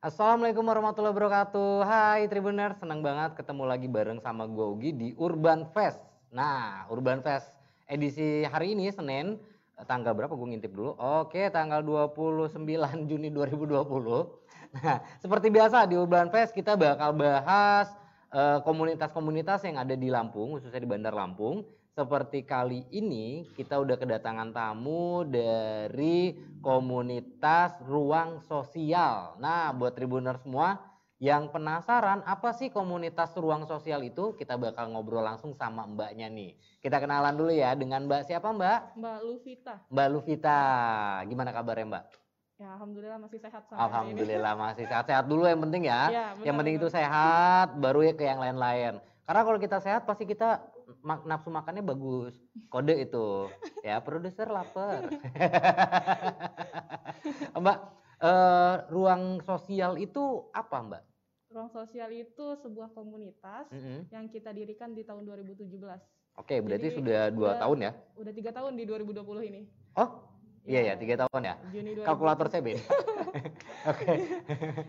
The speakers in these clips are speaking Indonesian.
Assalamualaikum warahmatullahi wabarakatuh. Hai Tribuner, senang banget ketemu lagi bareng sama gue Ugi di Urban Fest. Nah, Urban Fest edisi hari ini Senin, tanggal berapa gue ngintip dulu? Oke, tanggal 29 Juni 2020. Nah, seperti biasa di Urban Fest kita bakal bahas eh, komunitas-komunitas yang ada di Lampung, khususnya di Bandar Lampung. Seperti kali ini kita udah kedatangan tamu dari komunitas ruang sosial. Nah, buat tribuner semua yang penasaran apa sih komunitas ruang sosial itu, kita bakal ngobrol langsung sama mbaknya nih. Kita kenalan dulu ya dengan mbak siapa mbak? Mbak Luvita. Mbak Luvita. Gimana kabarnya mbak? Ya, alhamdulillah masih sehat sampai hari ini. Alhamdulillah masih sehat-sehat dulu yang penting ya. Ya, yang benar, penting benar. itu sehat, baru ya ke yang lain-lain. Karena kalau kita sehat pasti kita mak- nafsu makannya bagus. Kode itu. Ya, produser lapar. mbak, eh, ruang sosial itu apa, Mbak? Ruang sosial itu sebuah komunitas Mm-mm. yang kita dirikan di tahun 2017. Oke, berarti Jadi, sudah dua udah- tahun ya? Udah tiga tahun di 2020 ini. Oh, iya ya, tiga tahun ya. Juni 2020. Kalkulator saya beda. Oke.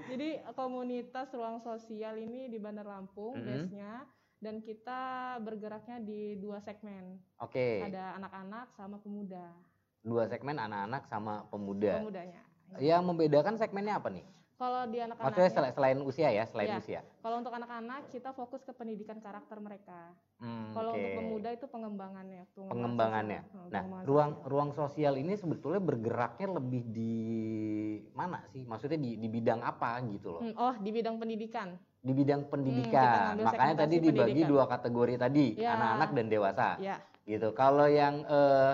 Jadi komunitas ruang sosial ini di Bandar Lampung Mhm. base-nya dan kita bergeraknya di dua segmen. Oke. Ada anak-anak sama pemuda. Dua segmen anak-anak sama pemuda. Pemudanya. Yang membedakan segmennya apa nih? Kalau di anak-anak Maksudnya sel- selain usia ya, selain Iya. usia. kalau untuk anak-anak kita fokus ke pendidikan karakter mereka. Hmm, Kalau oke. untuk pemuda itu pengembangannya. pengembangan pengembangannya. sosial. Oh, Nah, pengembangan ruang sosial. ruang sosial ini sebetulnya bergeraknya lebih di mana sih? Maksudnya di, di bidang apa gitu loh? Hmm, oh, di bidang pendidikan. Di bidang pendidikan. Hmm, Makanya tadi dibagi pendidikan. dua kategori tadi, Ya. anak-anak dan dewasa. Ya, Gitu. Kalau yang eh,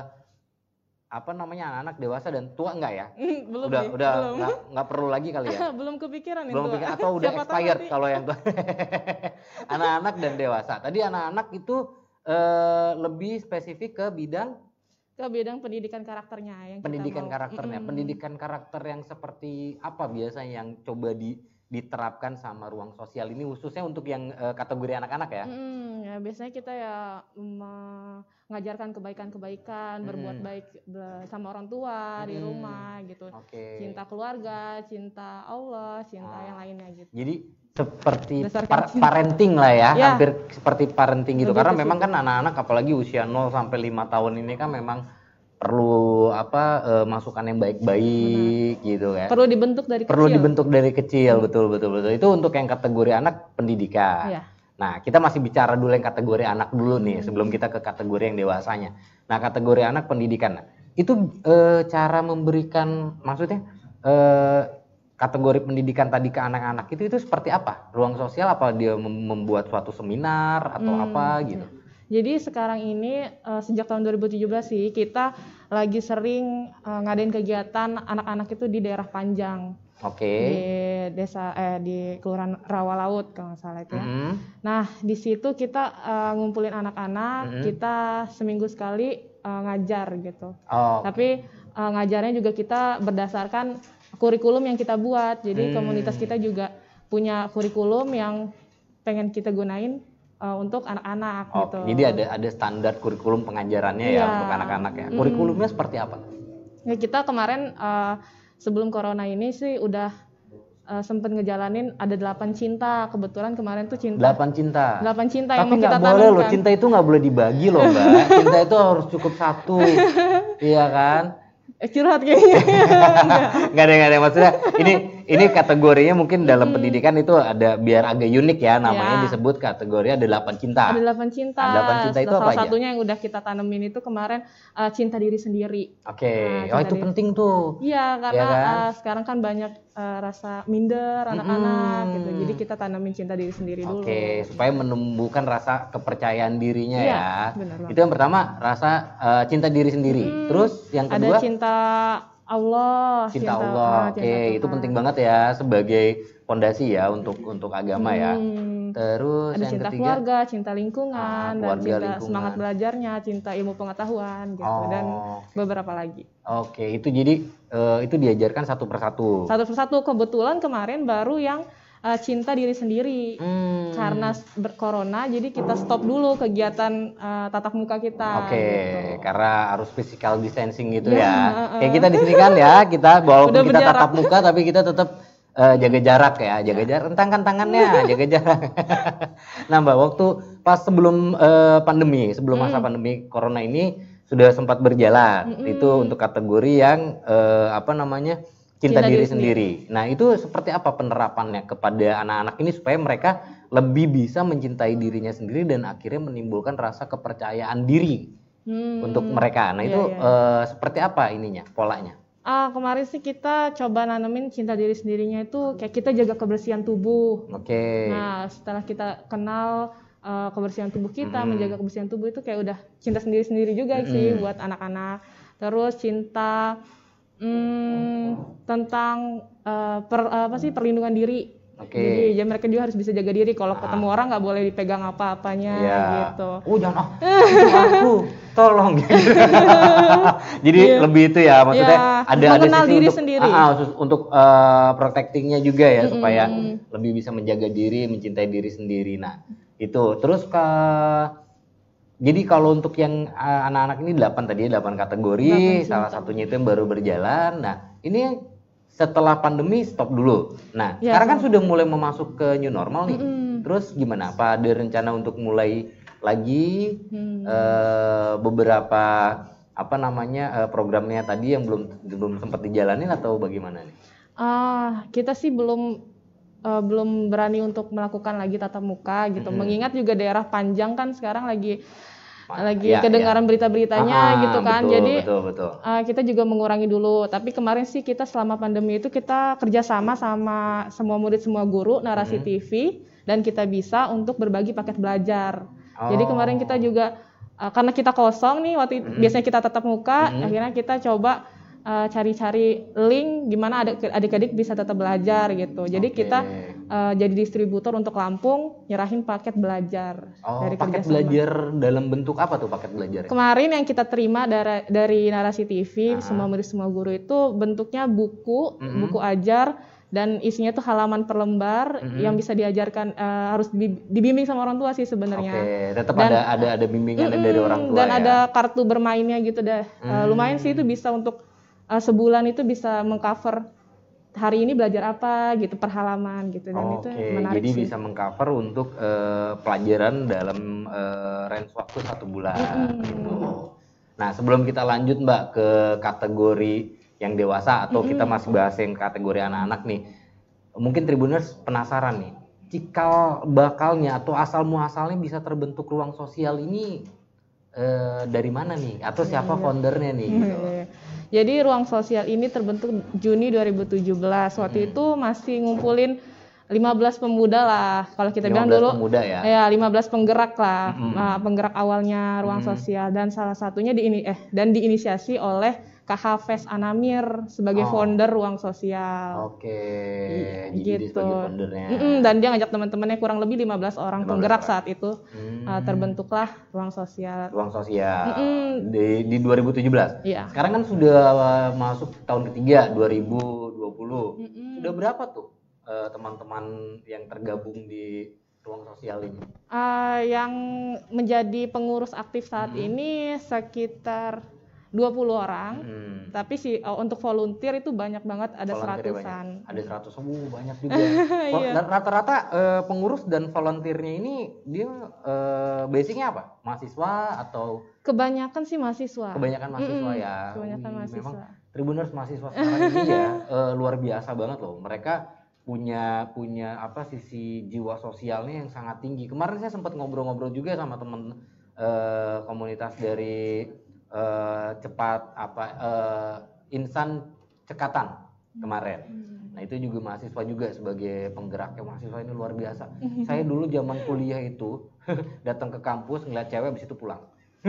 apa namanya anak-anak dewasa dan tua enggak ya? belum udah nih, udah belum. nggak nggak perlu lagi kali ya? belum kepikiran belum itu. pikir atau udah Siapa expired kalau yang tua. anak-anak dan dewasa. Tadi anak-anak itu eh, lebih spesifik ke bidang ke bidang pendidikan karakternya yang kita pendidikan mau. karakternya. Mm-mm. Pendidikan karakter yang seperti apa biasanya yang coba di, diterapkan sama ruang sosial ini khususnya untuk yang eh, kategori anak-anak ya? Mm-mm, ya biasanya kita ya mengajarkan kebaikan-kebaikan, berbuat Mm-mm. baik be- sama orang tua di Mm-mm. rumah gitu. Oke. Cinta keluarga, cinta Allah, cinta Ah. yang lainnya gitu. Jadi seperti par- parenting lah ya, Ya. hampir seperti parenting gitu. Lebih Karena memang kan anak-anak apalagi usia 0 sampai 5 tahun ini kan memang perlu apa eh, masukan yang baik-baik gitu ya. Perlu dibentuk dari Perlu kecil. dibentuk dari kecil, betul betul betul. Itu untuk yang kategori anak pendidikan. Iya. Nah, kita masih bicara dulu yang kategori anak dulu nih, sebelum kita ke kategori yang dewasanya. Nah, kategori anak pendidikan. Nah, itu eh, cara memberikan, maksudnya eh, kategori pendidikan tadi ke anak-anak itu itu seperti apa? Ruang sosial apa dia mem- membuat suatu seminar atau Hmm, apa gitu? Jadi sekarang ini eh, sejak tahun 2017 sih kita lagi sering eh, ngadain kegiatan anak-anak itu di daerah Panjang Oke. di desa eh di kelurahan Rawa Laut kalau nggak salah itu ya. Mhm. Nah di situ kita eh, ngumpulin anak-anak, Mhm. kita seminggu sekali eh, ngajar gitu. Oh, Tapi eh, ngajarnya juga kita berdasarkan kurikulum yang kita buat. Jadi Hmm. komunitas kita juga punya kurikulum yang pengen kita gunain eh, untuk anak-anak oh, gitu. jadi ada ada standar kurikulum pengajarannya ya Iya. untuk anak-anak ya. Mm. Kurikulumnya seperti apa? Ya, kita kemarin eh, sebelum corona ini sih udah eh, sempet ngejalanin ada delapan cinta. Kebetulan kemarin tuh cinta. Delapan cinta. Delapan cinta yang Tapi mau kita boleh loh, cinta itu nggak boleh dibagi loh mbak. Cinta itu harus cukup satu, iya kan? Eh, curhat kayaknya. Nggak ada nggak ada maksudnya. Ini ini kategorinya mungkin dalam pendidikan itu ada biar agak unik ya, namanya Ya. disebut kategori ada delapan cinta. ada delapan cinta. Ada delapan cinta itu Salah apa aja? satunya yang udah kita tanemin itu kemarin eh, cinta diri sendiri. Oke, Nah, oh itu diri. penting tuh. Iya, karena kan? eh, sekarang kan banyak eh, rasa minder anak-anak Mm-mm. gitu. Jadi kita tanemin cinta diri sendiri dulu. Oke, supaya menumbuhkan rasa kepercayaan dirinya Iya, ya. benar banget. Itu yang pertama rasa eh, cinta diri sendiri. Mm, Terus yang Ada kedua cinta Allah, cinta Allah. ah, Oke, cinta itu penting banget ya sebagai fondasi ya untuk untuk agama ya. Hmm, Terus ada yang cinta ketiga keluarga, cinta lingkungan, Ah, dan cinta lingkungan. semangat belajarnya, cinta ilmu pengetahuan gitu dan Oh, beberapa lagi. Oke, itu jadi eh, itu diajarkan satu persatu. Satu persatu kebetulan kemarin baru yang eh, cinta diri sendiri. Hmm. Karena berkorona jadi kita stop dulu kegiatan eh, tatap muka kita Oke, gitu. karena harus physical distancing gitu Ya, ya. heeh. Kayak kita di sini kan ya, kita walaupun Udah kita berjarak. tatap muka tapi kita tetap eh, jaga jarak ya, jaga jarak, rentangkan tangannya, jaga jarak. nah Mbak, waktu pas sebelum eh, pandemi, sebelum masa pandemi corona ini sudah sempat berjalan, itu untuk kategori yang eh, apa namanya cinta, Cinta diri, diri sendiri. Nah itu seperti apa penerapannya kepada anak-anak ini supaya mereka lebih bisa mencintai dirinya sendiri dan akhirnya menimbulkan rasa kepercayaan diri Hmm. untuk mereka. Nah Iya, itu iya. eh, seperti apa ininya polanya? Ah, kemarin sih kita coba nanemin cinta diri sendirinya itu kayak kita jaga kebersihan tubuh. Oke. Nah, setelah kita kenal uh, kebersihan tubuh kita, Mm-mm. menjaga kebersihan tubuh itu kayak udah cinta sendiri-sendiri juga sih Mm-mm. buat anak-anak. Terus cinta hmm, tentang uh, per- apa sih perlindungan diri. Oke. Jadi ya mereka juga harus bisa jaga diri. Kalau Ah. ketemu orang nggak boleh dipegang apa-apanya Iya. gitu. Oh jangan ah, itu aku, tolong gitu. Jadi Iya. lebih itu ya, maksudnya Iya, ada ada mengenal sisi diri untuk sendiri. ah, ah, khusus untuk eh, protectingnya juga ya supaya Mm-mm. lebih bisa menjaga diri, mencintai diri sendiri. Nah itu terus ke jadi kalau untuk yang eh, anak-anak ini 8 tadi ya 8 kategori, Delapan salah cinta. satunya itu yang baru berjalan. Nah ini setelah pandemi stop dulu. Nah Ya, sekarang kan sudah mulai memasuk ke new normal nih. Mm-mm. Terus gimana? Apa ada rencana untuk mulai lagi Hmm. eh, beberapa apa namanya eh, programnya tadi yang belum belum sempat dijalanin atau bagaimana nih? Ah, kita sih belum eh, belum berani untuk melakukan lagi tatap muka gitu. Mm-mm. Mengingat juga daerah Panjang kan sekarang lagi lagi ya, kedengaran berita-beritanya Ah, gitu kan. betul, Jadi betul betul. ah, kita juga mengurangi dulu. Tapi kemarin sih kita selama pandemi itu kita kerjasama sama semua murid semua guru narasi Mhm. TV dan kita bisa untuk berbagi paket belajar. Jadi Oh. kemarin kita juga uh, karena kita kosong nih waktu Mhm. biasanya kita tatap muka, Mhm. akhirnya kita coba uh, cari-cari link gimana adik- adik-adik bisa tetap belajar gitu. Jadi Oke. kita uh, jadi distributor untuk Lampung nyerahin paket belajar oh, dari paket kerjasama. belajar dalam bentuk apa tuh paket belajar? Kemarin yang kita terima dari, dari narasi TV Ah. semua murid semua guru itu bentuknya buku, Mhm. buku ajar dan isinya tuh halaman per lembar Mhm. yang bisa diajarkan uh, harus dibi- dibimbing sama orang tua sih Oke, sebenarnya. tetap Dan- ada ada ada bimbingan Mm-mm, dari orang tua dan ya. ada kartu bermainnya gitu dah. Uh, Hmm. lumayan sih itu bisa untuk uh, sebulan itu bisa mengcover hari ini belajar apa gitu per halaman gitu dan itu menarik jadi sih. bisa mengcover untuk eh, pelajaran dalam eh, range waktu satu bulan. Mm-mm. gitu. Nah, sebelum kita lanjut Mbak ke kategori yang dewasa atau kita masih bahas yang kategori anak-anak nih, mungkin Tribuners penasaran nih, cikal bakalnya atau asal muasalnya bisa terbentuk ruang sosial ini eh, dari mana nih? Atau siapa foundernya nih? Gitu. Iya. Jadi ruang sosial ini terbentuk Juni 2017. Waktu Hmm. itu masih ngumpulin 15 pemuda lah. Kalau kita bilang 15 dulu pemuda ya. ya 15 penggerak lah. Mm-mm. Nah, penggerak awalnya ruang Mm. sosial dan salah satunya di ini eh dan diinisiasi oleh Kak Hafes Anamir sebagai Oh. founder ruang sosial. Oke, Iya, jadi dia gitu. foundernya. Mm-mm, dan dia ngajak teman-temannya kurang lebih 15 orang 15 penggerak orang. saat itu Hmm. uh, terbentuklah ruang sosial. ruang sosial Mm-mm. di, di 2017. Iya. Sekarang kan sudah uh, masuk tahun ketiga 2020. Mm-mm. Sudah berapa tuh uh, teman-teman yang tergabung di ruang sosial ini? Ah, yang menjadi pengurus aktif saat Hmm. ini sekitar 20 orang. Hmm. Tapi sih oh, untuk volunteer itu banyak banget ada seratusan. banyak. Ada 100. Uh, banyak juga. Vol- Iya. Dan rata-rata uh, pengurus dan volunteernya ini dia uh, basicnya apa? Mahasiswa atau Kebanyakan sih mahasiswa. kebanyakan mahasiswa Mm-mm, ya? Kebanyakan Wih, mahasiswa. Memang Tribuners mahasiswa sekarang ini ya eh, luar biasa banget loh. Mereka punya punya apa sisi jiwa sosialnya yang sangat tinggi. Kemarin saya sempat ngobrol-ngobrol juga sama teman eh, komunitas dari eh, cepat apa eh, insan cekatan kemarin. Hmm. Nah itu juga mahasiswa juga sebagai penggeraknya mahasiswa ini luar biasa. Saya dulu zaman kuliah itu datang ke kampus ngeliat cewek habis itu pulang.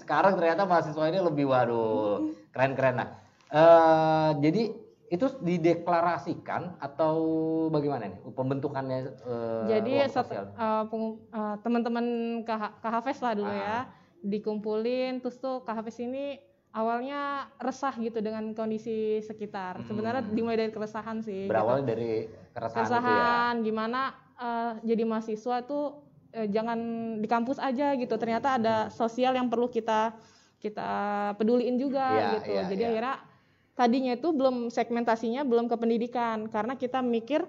Sekarang ternyata mahasiswa ini lebih waduh keren-keren nah. Eh, jadi itu dideklarasikan atau bagaimana nih pembentukannya eh, Jadi eh, eh, teman-teman Kak Hafes lah dulu Ah. ya dikumpulin terus tuh Kak Hafes ini awalnya resah gitu dengan kondisi sekitar. Sebenarnya Hmm. dimulai dari keresahan sih. gitu. Berawal dari keresahan, ya. keresahan gimana eh, jadi mahasiswa tuh eh, jangan di kampus aja gitu ternyata ada sosial yang perlu kita kita peduliin juga Iya, gitu iya, jadi iya. akhirnya tadinya itu belum segmentasinya belum ke pendidikan karena kita mikir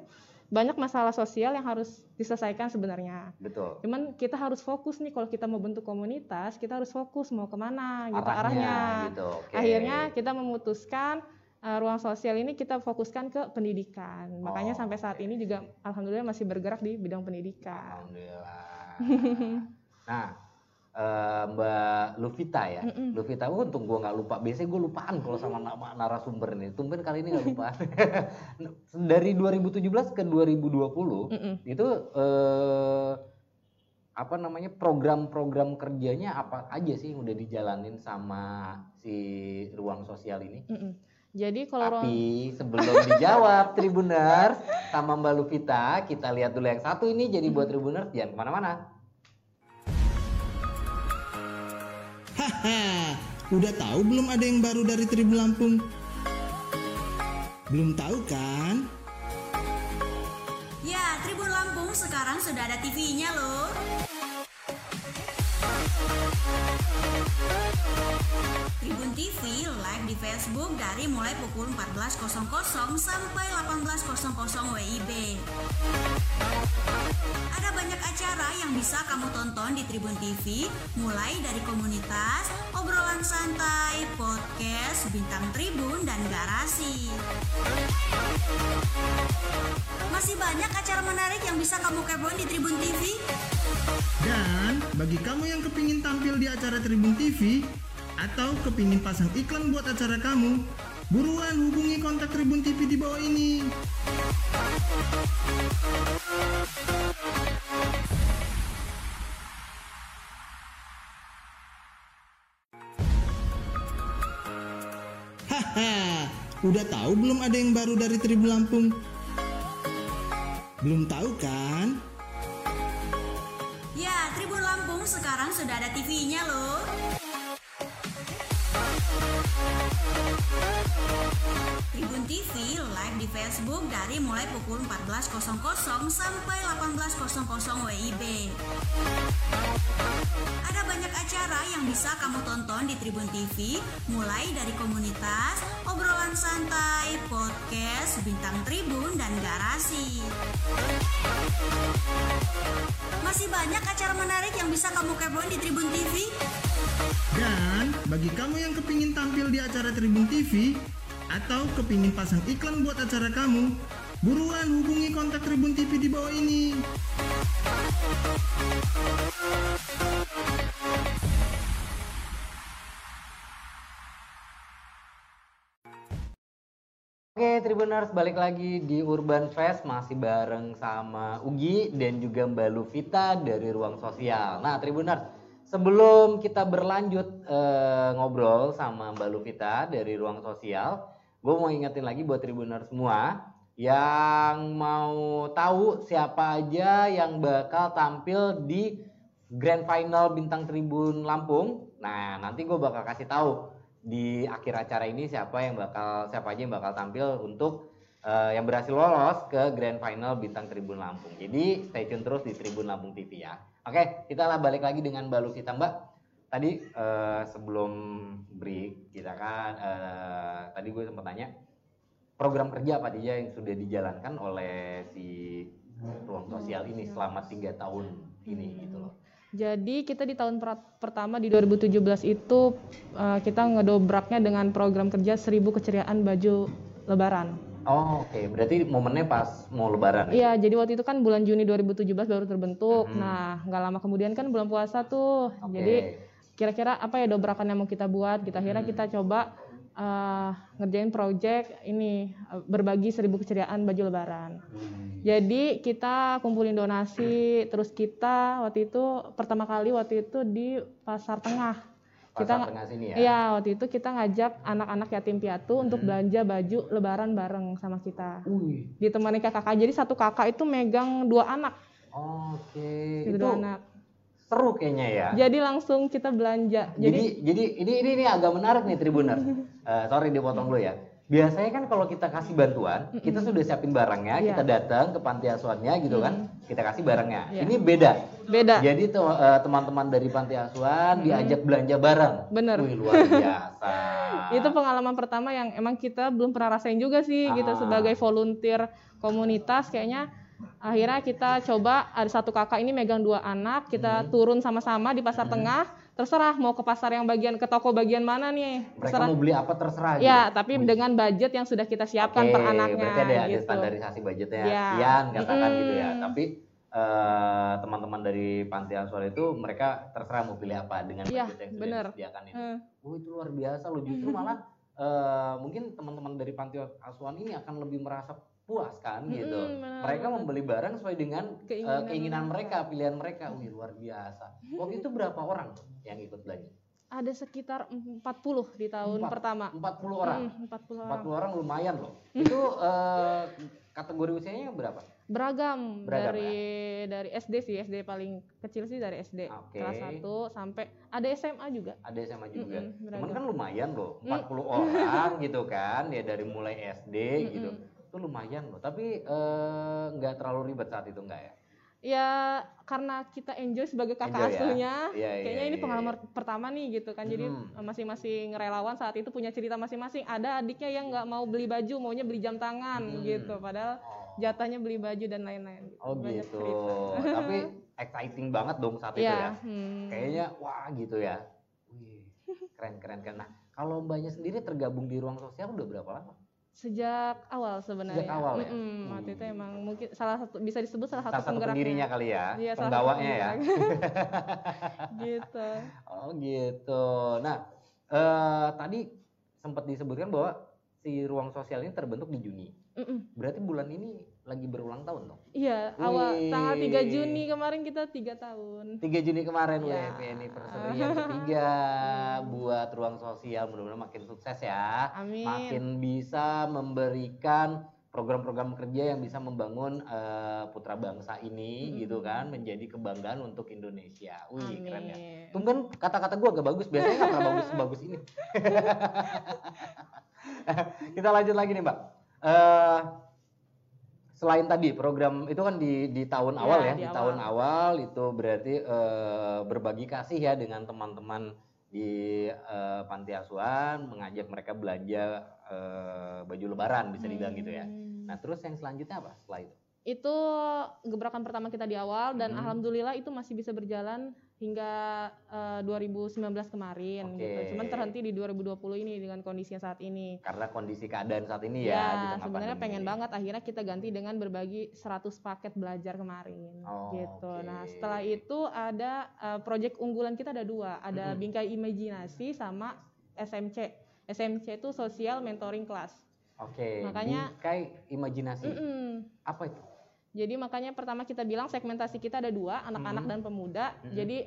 banyak masalah sosial yang harus diselesaikan sebenarnya. Betul. Cuman kita harus fokus nih kalau kita mau bentuk komunitas, kita harus fokus mau ke mana gitu Arahnya, arahnya. gitu, oke. Akhirnya kita memutuskan uh, ruang sosial ini kita fokuskan ke pendidikan. Makanya Oh, sampai saat oke. ini juga alhamdulillah masih bergerak di bidang pendidikan. Alhamdulillah. nah, eh, Mbak Luvita ya. Mm-mm. Luvita, oh, untung gue nggak lupa. Biasanya gue lupaan kalau sama nama narasumber nih. Tumben kali ini nggak lupaan. Dari 2017 ke 2020 Mm-mm. itu eh, apa namanya program-program kerjanya apa aja sih yang udah dijalanin sama si ruang sosial ini? Mm-mm. Jadi kalau ruang Tapi sebelum dijawab Tribuners sama Mbak Luvita, kita lihat dulu yang satu ini. Jadi buat Tribuners jangan ke mana-mana. Haha, udah tahu belum ada yang baru dari Tribun Lampung? Belum tahu kan? Ya, Tribun Lampung sekarang sudah ada TV-nya loh. Tribun TV live di Facebook dari mulai pukul 14.00 sampai 18.00 WIB. Ada banyak acara yang bisa kamu tonton di Tribun TV, mulai dari komunitas, obrolan santai, podcast, bintang tribun, dan garasi. Masih banyak acara menarik yang bisa kamu kepoin di Tribun TV. Dan bagi kamu yang kepingin tampil di acara Tribun TV atau kepingin pasang iklan buat acara kamu, buruan hubungi kontak Tribun TV di bawah ini. Haha, udah tahu belum ada yang baru dari Tribun Lampung? Belum tahu kan? Ya, Tribun Lampung sekarang sudah ada TV-nya loh. thank Tribun TV live di Facebook dari mulai pukul 14.00 sampai 18.00 WIB. Ada banyak acara yang bisa kamu tonton di Tribun TV, mulai dari komunitas, obrolan santai, podcast, bintang tribun, dan garasi. Masih banyak acara menarik yang bisa kamu kepoin di Tribun TV. Dan bagi kamu yang kepingin tampil di acara Tribun TV atau kepingin pasang iklan buat acara kamu, buruan hubungi kontak Tribun TV di bawah ini. Oke Tribuners balik lagi di Urban Fest masih bareng sama Ugi dan juga Mbak Luvita dari Ruang Sosial. Nah Tribuners sebelum kita berlanjut eh, ngobrol sama Mbak Luvita dari Ruang Sosial, gue mau ingetin lagi buat Tribuners semua yang mau tahu siapa aja yang bakal tampil di Grand Final Bintang Tribun Lampung. Nah nanti gue bakal kasih tahu di akhir acara ini siapa yang bakal siapa aja yang bakal tampil untuk eh, yang berhasil lolos ke Grand Final Bintang Tribun Lampung. Jadi stay tune terus di Tribun Lampung TV ya. Oke, kita lah balik lagi dengan Mbak Luvita Mbak. Tadi eh, sebelum break kita kan eh, tadi gue sempat tanya program kerja apa aja yang sudah dijalankan oleh si ruang sosial ini selama tiga tahun ini gitu loh. Jadi kita di tahun per- pertama di 2017 itu uh, kita ngedobraknya dengan program kerja 1000 keceriaan baju lebaran. Oh, oke. Berarti momennya pas mau lebaran ya? Iya, jadi waktu itu kan bulan Juni 2017 baru terbentuk. Mhm. Nah, nggak lama kemudian kan bulan puasa tuh. Oke. Jadi kira-kira apa ya dobrakan yang mau kita buat? Kita akhirnya Mhm. kita coba uh, ngerjain project ini uh, berbagi 1000 keceriaan baju lebaran. Hmm. Jadi kita kumpulin donasi, terus kita waktu itu pertama kali waktu itu di Pasar Tengah. Pasar kita tengah sini ya? Iya, waktu itu kita ngajak anak-anak yatim piatu untuk Hmm. belanja baju lebaran bareng sama kita. Wih, Ditemani kakak. Jadi satu kakak itu megang dua anak, oke. gitu, Itu dua anak. Seru kayaknya ya. Jadi langsung kita belanja. Jadi, Jadi, jadi ini, ini ini agak menarik nih Tribuners. Eh, sorry dipotong dulu ya. Biasanya kan kalau kita kasih bantuan, kita sudah siapin barangnya, Iya. kita datang ke panti asuhannya gitu kan, kita kasih barangnya. Iya. Ini beda. beda. Jadi eh, teman-teman dari panti asuhan diajak belanja bareng. Bener. Wih luar biasa. itu pengalaman pertama yang emang kita belum pernah rasain juga sih gitu Ah. sebagai volunteer komunitas kayaknya akhirnya kita coba ada satu kakak ini megang dua anak kita Hmm. turun sama-sama di pasar tengah terserah mau ke pasar yang bagian ke toko bagian mana nih Mereka terserah mau beli apa terserah gitu. ya tapi dengan budget yang sudah kita siapkan Oke, per anaknya Berarti ada, ada gitu standarisasi budgetnya Iya. sekian katakan Mm-mm. gitu ya. Tapi eh, teman-teman dari panti asuhan itu mereka terserah mau pilih apa dengan Iya, budget yang sudah bener. disediakan ini. Eh, Oh itu luar biasa loh justru malah eh, mungkin teman-teman dari panti asuhan ini akan lebih merasa puas kan gitu. Mm-mm, bener Mereka membeli barang sesuai dengan eh, Keinginan keinginan, mereka, pilihan mereka. Wih luar biasa. Waktu itu berapa orang yang ikut belanja? ada sekitar 40 di tahun Empat. pertama 40 orang. Mm, 40 orang 40 orang lumayan loh. Itu eh, kategori usianya berapa? beragam, Beragam, dari dari SD sih SD paling kecil sih dari SD Oke. kelas 1 sampai ada SMA juga Ada SMA juga. Mm-mm, Cuman beragam. kan lumayan loh, Mm. 40 orang gitu kan, ya dari mulai SD gitu. Itu lumayan loh. Tapi eh, nggak terlalu ribet saat itu nggak ya? ya karena kita enjoy sebagai kakak Enjoy ya? asuhnya Iya, iya, kayaknya ini iya, pengalaman pertama nih gitu kan jadi Hmm. masing-masing relawan saat itu punya cerita masing-masing ada adiknya yang nggak mau beli baju maunya beli jam tangan Hmm. gitu padahal Oh, jatahnya beli baju dan lain-lain gitu. oh Banyak gitu. cerita. Tapi exciting banget dong saat itu Iya, ya. hmm. Kayaknya wah gitu ya. Wih, keren keren keren. Nah, kalau mbaknya sendiri tergabung di ruang sosial udah berapa lama? Sejak awal sebenarnya Sejak awal ya? Mm-mm, waktu itu emang mungkin salah satu bisa disebut salah satu Salah satu penggeraknya pendirinya kali ya, Iya, satu penggawanya ya. gitu Oh gitu. Nah, eh, tadi sempat disebutkan bahwa si ruang sosial ini terbentuk di Juni. Mm-mm. Berarti bulan ini lagi berulang tahun dong? Iya, awal tanggal 3 Wih. Juni kemarin kita tiga tahun. 3 Juni kemarin Ya. WP anniversary yang ketiga buat ruang sosial mudah-mudahan makin sukses ya. Amin. Makin bisa memberikan program-program kerja yang bisa membangun eh, putra bangsa ini Mm-mm. gitu kan menjadi kebanggaan untuk Indonesia. Wih, Amin. keren ya. Tumben kata-kata gua agak bagus, biasanya nggak pernah bagus sebagus ini. Kita lanjut lagi nih, Mbak. Eh selain tadi program itu kan di di tahun Ya, awal ya, di di, awal. tahun awal itu berarti eh, berbagi kasih ya dengan teman-teman di eh, panti asuhan, mengajak mereka belanja eh, baju lebaran bisa dibilang gitu ya. Hmm. Nah, terus yang selanjutnya apa setelah itu? Itu gebrakan pertama kita di awal dan Hmm. alhamdulillah itu masih bisa berjalan hingga eh, 2019 kemarin Oke. gitu. Cuman terhenti di 2020 ini dengan kondisinya saat ini. Karena kondisi keadaan saat ini ya, Ya, tengah sebenarnya pandemi pengen ini. banget akhirnya kita ganti dengan berbagi 100 paket belajar kemarin Oh, gitu. Nah, oke. setelah itu ada uh, project unggulan kita ada dua, ada Mhm. bingkai imajinasi sama SMC. SMC itu Social Mentoring Class. Oke, Makanya- bingkai imajinasi. Mm-mm. Apa itu? Jadi makanya pertama kita bilang segmentasi kita ada dua, anak-anak Mhm. dan pemuda. Mhm. Jadi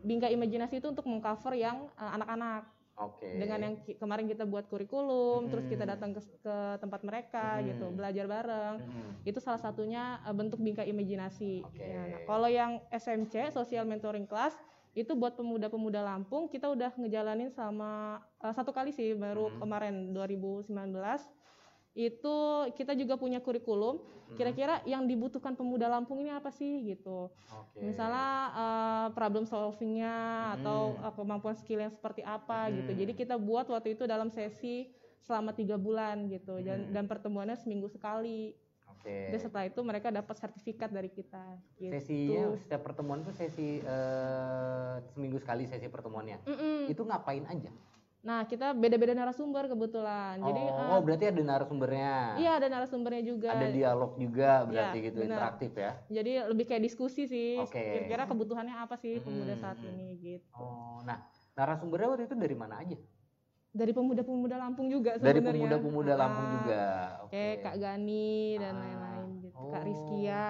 bingkai imajinasi itu untuk mengcover yang uh, anak-anak. Oke. dengan yang ki- kemarin kita buat kurikulum, terus kita Hmm. datang ke, ke tempat mereka gitu, Hmm. belajar bareng. Mm-mm. Itu salah satunya uh, bentuk bingkai imajinasi. Oke. Ya, nah, kalau yang SMC, Social Mentoring Class, itu buat pemuda-pemuda Lampung, kita udah ngejalanin sama uh, satu kali sih, baru Hmm. kemarin 2019. Itu kita juga punya kurikulum. Kira-kira yang dibutuhkan pemuda Lampung ini apa sih gitu? Oke. Misalnya uh, problem solvingnya atau Hmm. uh, kemampuan skill yang seperti apa gitu. Hmm. Jadi kita buat waktu itu dalam sesi selama tiga bulan gitu dan, Hmm. dan pertemuannya seminggu sekali. Oke. Dan setelah itu mereka dapat sertifikat dari kita. Gitu. Sesinya setiap pertemuan tuh sesi eh, seminggu sekali sesi pertemuannya. Mm-mm. Itu ngapain aja? Nah kita beda-beda narasumber kebetulan. Jadi oh, uh, oh, berarti ada narasumbernya. iya ada narasumbernya juga. Ada dialog juga berarti Iya, gitu benar. interaktif ya. Jadi lebih kayak diskusi sih. Oke. Kira-kira kebutuhannya apa sih pemuda Hmm, saat hmm. ini gitu. Oh, nah narasumbernya waktu itu dari mana aja? Dari pemuda-pemuda Lampung juga Dari sebenarnya. pemuda-pemuda Lampung Ah, juga. Oke. kayak Kak Gani dan Ah, lain-lain gitu. Kak oh. Rizkia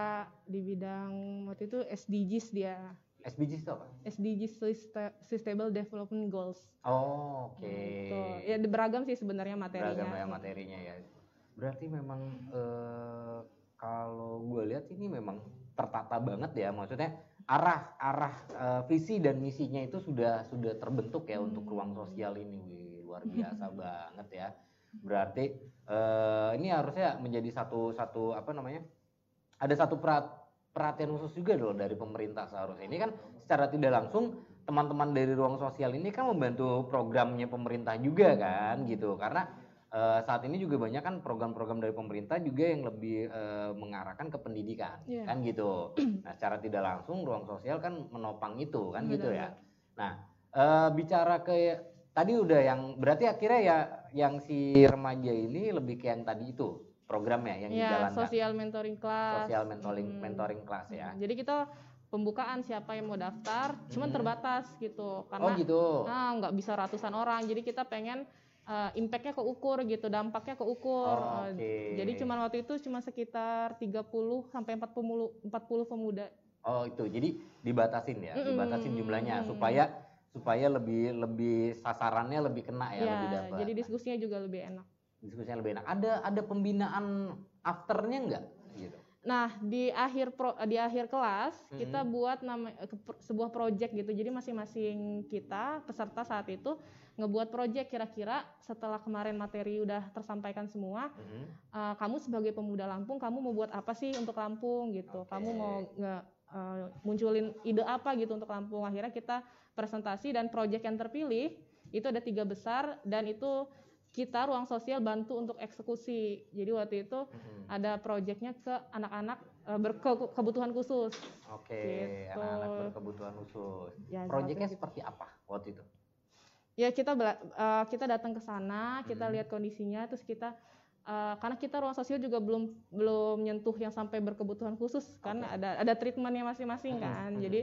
di bidang waktu itu SDGs dia. SBG itu apa? SDGs Susta- Sustainable Development Goals. Oh, oke. Gitu. Ya beragam sih sebenarnya materinya. Beragam ya materinya ya. Berarti memang eh, kalau gue lihat ini memang tertata banget ya. Maksudnya arah arah eh, visi dan misinya itu sudah sudah terbentuk ya untuk Hmm. ruang sosial ini. Wih, luar biasa banget ya. Berarti eh, ini harusnya menjadi satu satu apa namanya? Ada satu perhatian khusus juga loh dari pemerintah seharusnya. Ini kan secara tidak langsung teman-teman dari ruang sosial ini kan membantu programnya pemerintah juga kan gitu. Karena eh, saat ini juga banyak kan program-program dari pemerintah juga yang lebih eh, mengarahkan ke pendidikan Iya. kan gitu. Nah secara tidak langsung ruang sosial kan menopang itu kan gitu ya. Nah eh, bicara ke tadi udah yang berarti akhirnya ya yang si remaja ini lebih ke yang tadi itu programnya yang ya dijalankan. sosial mentoring class. Sosial mentoring Hmm. mentoring kelas ya. Jadi kita pembukaan siapa yang mau daftar cuman Mhm. terbatas gitu. Oh karena gitu? Ah nggak bisa ratusan orang. Jadi kita pengen uh, impactnya keukur gitu dampaknya keukur. Oh, Uh, oke. jadi cuman waktu itu cuma sekitar 30 sampai 40 40 pemuda. Oh itu, jadi dibatasin ya, Mm-mm, dibatasin jumlahnya mm-mm. supaya supaya lebih lebih sasarannya lebih kena ya, ya lebih dapat. jadi diskusinya juga lebih enak Diskusinya lebih enak. Ada ada pembinaan afternya enggak? Gitu. Nah, di akhir pro, di akhir kelas kita Mhm. buat nama sebuah project gitu. Jadi masing-masing kita peserta saat itu ngebuat project kira-kira setelah kemarin materi udah tersampaikan semua, Mhm. eh, kamu sebagai pemuda Lampung kamu mau buat apa sih untuk Lampung gitu. Oke. Kamu mau nge eh, munculin ide apa gitu untuk Lampung. Akhirnya kita presentasi dan project yang terpilih itu ada tiga besar dan itu kita ruang sosial bantu untuk eksekusi. Jadi waktu itu Mhm. ada proyeknya ke anak-anak eh, berkebutuhan khusus. Oke, Gitu. anak-anak berkebutuhan khusus. Ya, Proyeknya seperti apa waktu itu? Ya kita eh, kita datang ke sana, kita Hmm. lihat kondisinya, terus kita eh, karena kita ruang sosial juga belum belum nyentuh yang sampai berkebutuhan khusus kan ada ada treatmentnya masing-masing Mhm, kan. mhm. Jadi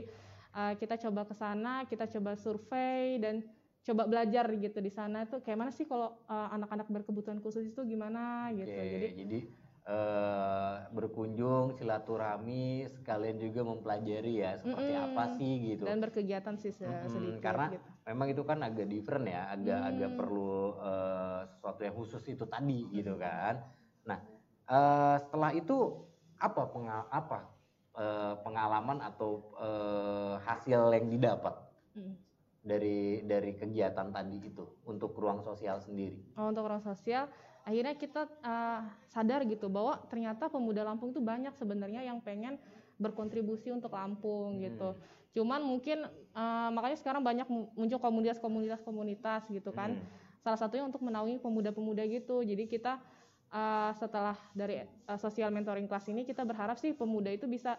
kita coba ke sana, kita coba survei dan coba belajar gitu di sana tuh kayak mana sih kalau eh, anak-anak berkebutuhan khusus itu gimana gitu. Oke, Jadi jadi eh, berkunjung silaturahmi sekalian juga mempelajari ya seperti Mm-mm. apa sih gitu. dan berkegiatan sih se- sedikit karena gitu. memang itu kan agak different ya, agak agak Hmm. perlu eh, sesuatu yang khusus itu tadi gitu kan. Nah, eh, setelah itu apa penga- apa eh, pengalaman atau eh, hasil yang didapat Mm. Dari dari kegiatan tadi itu untuk ruang sosial sendiri? Oh, untuk orang sosial akhirnya kita uh, sadar gitu bahwa ternyata pemuda Lampung itu banyak sebenarnya yang pengen berkontribusi untuk Lampung gitu. Hmm. Cuman mungkin uh, makanya sekarang banyak mu- muncul komunitas-komunitas komunitas gitu kan. Hmm. Salah satunya untuk menaungi pemuda-pemuda gitu. Jadi kita uh, setelah dari uh, sosial mentoring kelas ini kita berharap sih pemuda itu bisa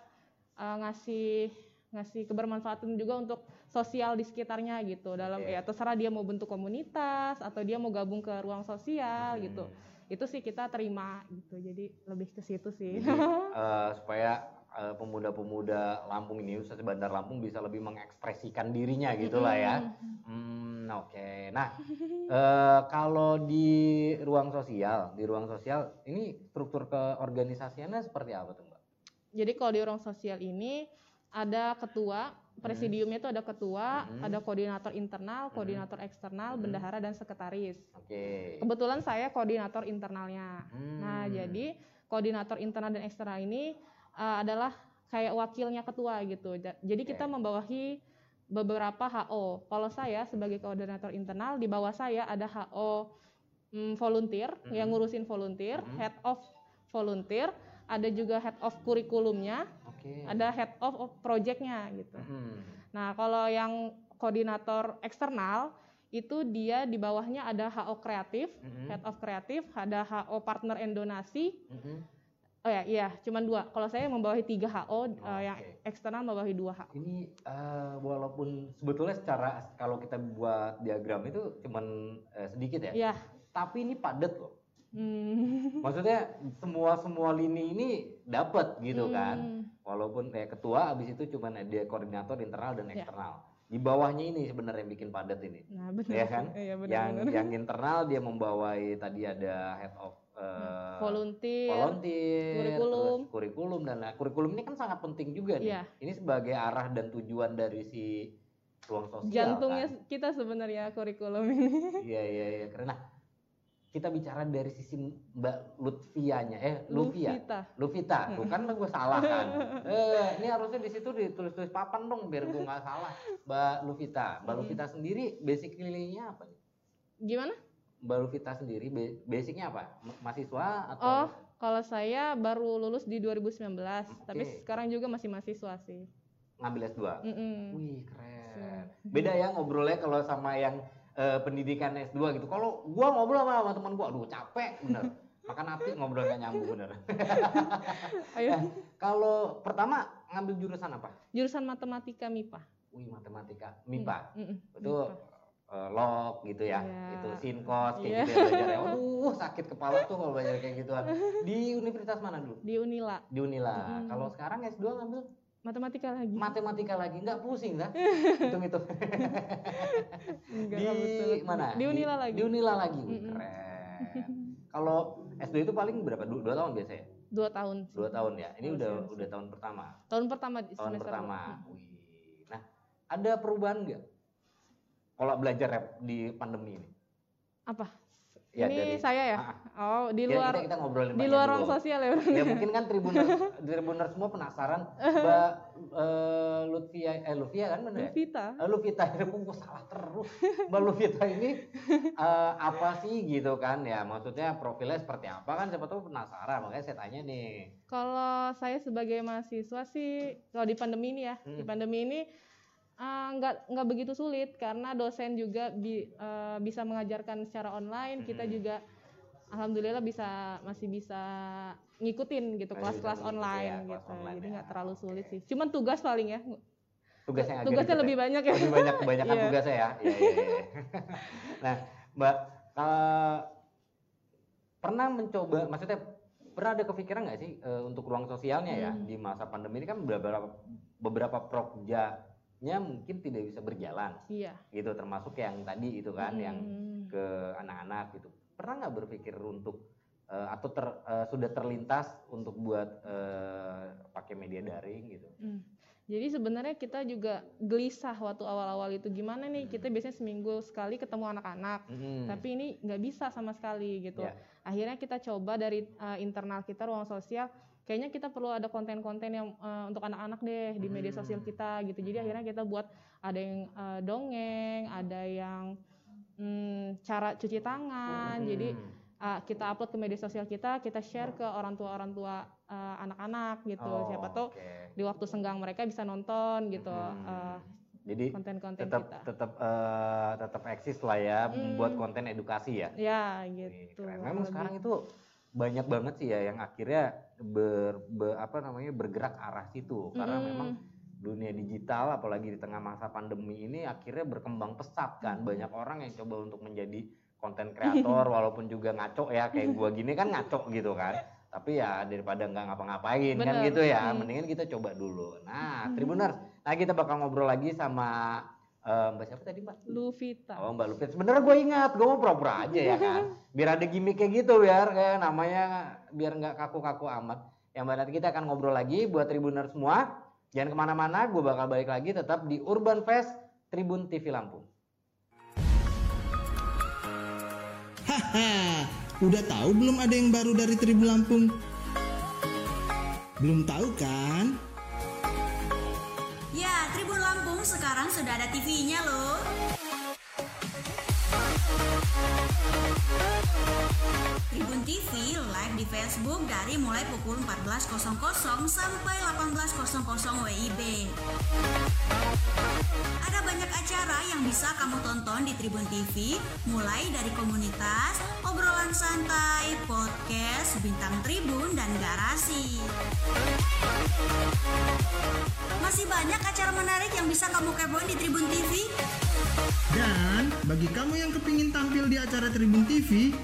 uh, ngasih ngasih kebermanfaatan juga untuk sosial di sekitarnya gitu dalam Oke. ya terserah dia mau bentuk komunitas atau dia mau gabung ke ruang sosial Hmm. gitu itu sih kita terima gitu jadi lebih ke situ sih Jadi, eh, supaya eh, pemuda-pemuda Lampung ini, khususnya Bandar Lampung bisa lebih mengekspresikan dirinya gitulah ya. Hmm, oke. Nah, eh, kalau di ruang sosial, di ruang sosial ini struktur keorganisasiannya seperti apa tuh, Mbak? Jadi kalau di ruang sosial ini ada ketua, presidiumnya itu ada ketua, Hmm. ada koordinator internal, koordinator eksternal, Hmm. bendahara dan sekretaris. Oke. Kebetulan saya koordinator internalnya. Hmm. Nah, jadi koordinator internal dan eksternal ini uh, adalah kayak wakilnya ketua gitu. Ja- Jadi kita Oke. membawahi beberapa HO. Kalau saya sebagai koordinator internal di bawah saya ada HO mm, volunteer yang Mhm. ngurusin volunteer, Mhm. head of volunteer, ada juga head of kurikulumnya, Oke. ada head of, projectnya gitu. Hmm. Nah, kalau yang koordinator eksternal itu dia di bawahnya ada HO kreatif, Mhm. head of kreatif, ada HO partner and donasi. Mhm. Oh ya, iya, cuman dua. Kalau saya membawahi tiga HO, eh, yang Oke. eksternal membawahi dua HO. Ini eh, walaupun sebetulnya secara kalau kita buat diagram itu cuman eh, sedikit ya, Iya. tapi ini padat loh. Hmm. Maksudnya semua semua lini ini dapat gitu kan. Walaupun kayak ketua abis itu cuman ada koordinator internal dan Ya. eksternal. Di bawahnya ini sebenarnya yang bikin padat ini. Nah, benar. Ya kan? Iya, benar. yang benar. yang internal dia membawai tadi ada head of eh, volunteer. volunteer, kurikulum. terus kurikulum dan nah, kurikulum ini kan sangat penting juga nih. Iya. Ini sebagai arah dan tujuan dari si ruang sosial. Jantungnya kan? kita sebenarnya kurikulum ini. Iya iya iya. Karena kita bicara dari sisi Mbak Lutfianya, eh Luvia. Luvita. Luvita, tuh kan gue salah kan. Eh, ini harusnya di situ ditulis-tulis papan dong biar gue nggak salah. Mbak Luvita, Mbak Mm. Luvita sendiri basically-nya apa nih? Gimana? Mbak Luvita sendiri ba- basicnya apa? Ma- Mahasiswa atau? Oh, kalau saya baru lulus di 2019, tapi Oke. sekarang juga masih mahasiswa sih. ngambil S2. Mm-mm. Wih, keren. Beda ya ngobrolnya kalau sama yang eh, pendidikan S2 gitu. Kalau gua ngobrol sama, sama teman gua, aduh capek bener. Makan hati ngobrol gak nyambung bener. Ayo. Nah, kalau pertama ngambil jurusan apa? Jurusan matematika MIPA. Wih, matematika, MIPA. Mm-mm. Itu MIPA. eh, log gitu ya. Iya. Itu sinkos kayak Iya. gitu ya belajarnya. Aduh, sakit kepala tuh kalau belajar kayak gituan. Di universitas mana dulu? di Unila Di Unila. Mm-mm. Kalau sekarang S2 ngambil matematika lagi. matematika lagi nggak pusing dah hitung-hitung Enggak, di betul. mana Di Unila lagi. di Unila lagi Wih, Mm-mm. keren kalau S2 itu paling berapa dua, dua tahun biasanya Dua tahun. sih. dua tahun ya ini Kalau udah udah tahun pertama Tahun pertama di tahun pertama. Mm. Wih. nah ada perubahan nggak kalau belajar di pandemi ini Apa? Ya, Ini dari- saya ya? Ah, Oh, di Ya, luar kita, kita ngobrolin di luar ruang sosial ya. ya mungkin kan tribuners tribuners semua penasaran mbak eh, Lutfia eh Lutfia kan bener ya. Eh, Luvita itu gue salah terus. Mbak Luvita ini eh, apa sih gitu kan ya? Maksudnya profilnya seperti apa kan? Siapa tahu penasaran makanya saya tanya nih. Kalau saya sebagai mahasiswa sih, kalau di pandemi ini ya, di Hmm. pandemi ini eh, nggak nggak begitu sulit karena dosen juga bi- eh, bisa mengajarkan secara online. Kita Hmm. juga alhamdulillah bisa masih bisa ngikutin gitu kelas-kelas online ya, kelas gitu. online Jadi ya. nggak terlalu sulit Oke. sih. Cuman tugas paling ya. Tugasnya Tugasnya ribet lebih ya? banyak ya. lebih banyak kebanyakan Iya. tugasnya ya. Iya, iya, iya. nah, Mbak eh, pernah mencoba, maksudnya pernah ada kepikiran nggak sih eh, untuk ruang sosialnya ya Hmm. di masa pandemi ini kan beberapa beberapa prokjanya mungkin tidak bisa berjalan Iya. gitu termasuk yang tadi itu kan yang Hmm. ke anak-anak gitu. Pernah nggak berpikir untuk eh, atau ter, eh, sudah terlintas untuk buat eh, pakai media daring gitu? Hmm. Jadi sebenarnya kita juga gelisah waktu awal-awal itu gimana nih Hmm. kita biasanya seminggu sekali ketemu anak-anak Mm-mm. tapi ini nggak bisa sama sekali gitu. Ya. Akhirnya kita coba dari uh, internal kita ruang sosial, kayaknya kita perlu ada konten-konten yang uh, untuk anak-anak deh di media Hmm. sosial kita gitu. Jadi akhirnya kita buat ada yang uh, dongeng, ada yang mm, cara cuci tangan. Mm. Jadi uh, kita upload ke media sosial kita, kita share ke orang tua orang tua uh, anak-anak gitu. Oh, Siapa tahu oke. di waktu senggang mereka bisa nonton gitu Hmm. uh, Jadi konten-konten tetap kita. tetap eh, tetap eksis lah ya Hmm. membuat konten edukasi ya. Ya gitu. keren. Memang Lebih- sekarang itu banyak banget sih ya yang akhirnya ber, be- apa namanya bergerak arah situ. Karena Mm-mm. memang dunia digital apalagi di tengah masa pandemi ini akhirnya berkembang pesat kan. Banyak orang yang coba untuk menjadi konten kreator walaupun juga ngaco ya kayak gua gini kan ngaco gitu kan. Tapi ya daripada nggak ngapa-ngapain kan gitu ya. Hmm. mendingan kita coba dulu. Nah Tribuners nah kita bakal ngobrol lagi sama eh, mbak siapa tadi mbak Luvita. Oh Mbak Lupit, sebenarnya gue ingat, gue mau pura-pura aja ya kan, biar ada gimmick kayak gitu, biar kayak namanya biar nggak kaku-kaku amat. Yang mbak nanti kita akan ngobrol lagi buat Tribuner semua, jangan ke mana-mana, gue bakal balik lagi tetap di Urban Fest Tribun TV Lampung. Haha, udah tahu belum ada yang baru dari Tribun Lampung? Belum tahu kan? Sekarang sudah ada TV-nya loh. Tribun TV live di Facebook dari mulai pukul 14.00 sampai 18.00 WIB. Ada banyak acara yang bisa kamu tonton di Tribun TV, mulai dari komunitas, obrolan santai, podcast, bintang tribun, dan garasi. Masih banyak acara menarik yang bisa kamu kepoin di Tribun TV. Dan bagi kamu yang kepingin tampil di acara Tribun TV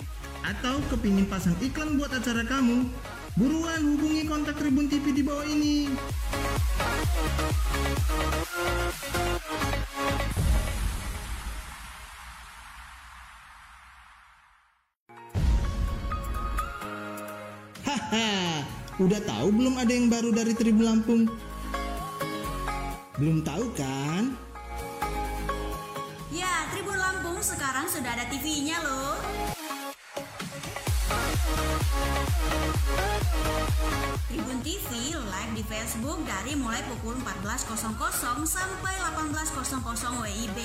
atau kepingin pasang iklan buat acara kamu, buruan hubungi kontak Tribun TV di bawah ini. Haha, udah tahu belum ada yang baru dari Tribun Lampung? Belum tahu kan? Ya, Tribun Lampung sekarang sudah ada TV-nya loh. Tribun TV live di Facebook dari mulai pukul 14.00 sampai 18.00 WIB.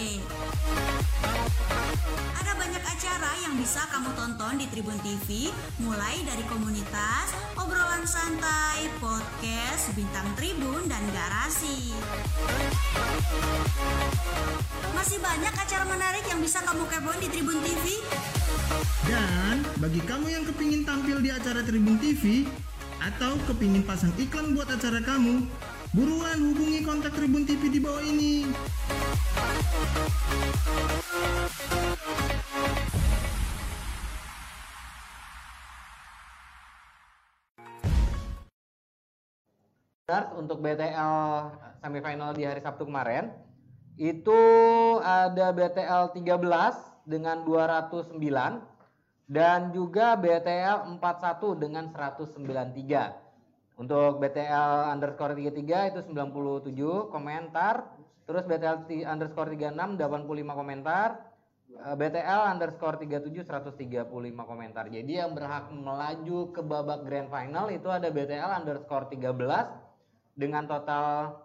Ada banyak acara yang bisa kamu tonton di Tribun TV, mulai dari komunitas, obrolan santai, podcast, Bintang Tribun dan Garasi. Masih banyak acara menarik yang bisa kamu kepoin di Tribun TV. Dan bagi kamu yang kepingin tampil di acara Tribun TV atau kepingin pasang iklan buat acara kamu, buruan hubungi kontak Tribun TV di bawah ini. Untuk BTL semifinal di hari Sabtu kemarin itu ada BTL 13 dengan 209 dan juga BTL 41 dengan 193. Untuk BTL underscore 33 itu 97 komentar. Terus BTL underscore 36 85 komentar. Eh, BTL underscore 37 135 komentar. Jadi yang berhak melaju ke babak grand final itu ada BTL underscore 13 dengan total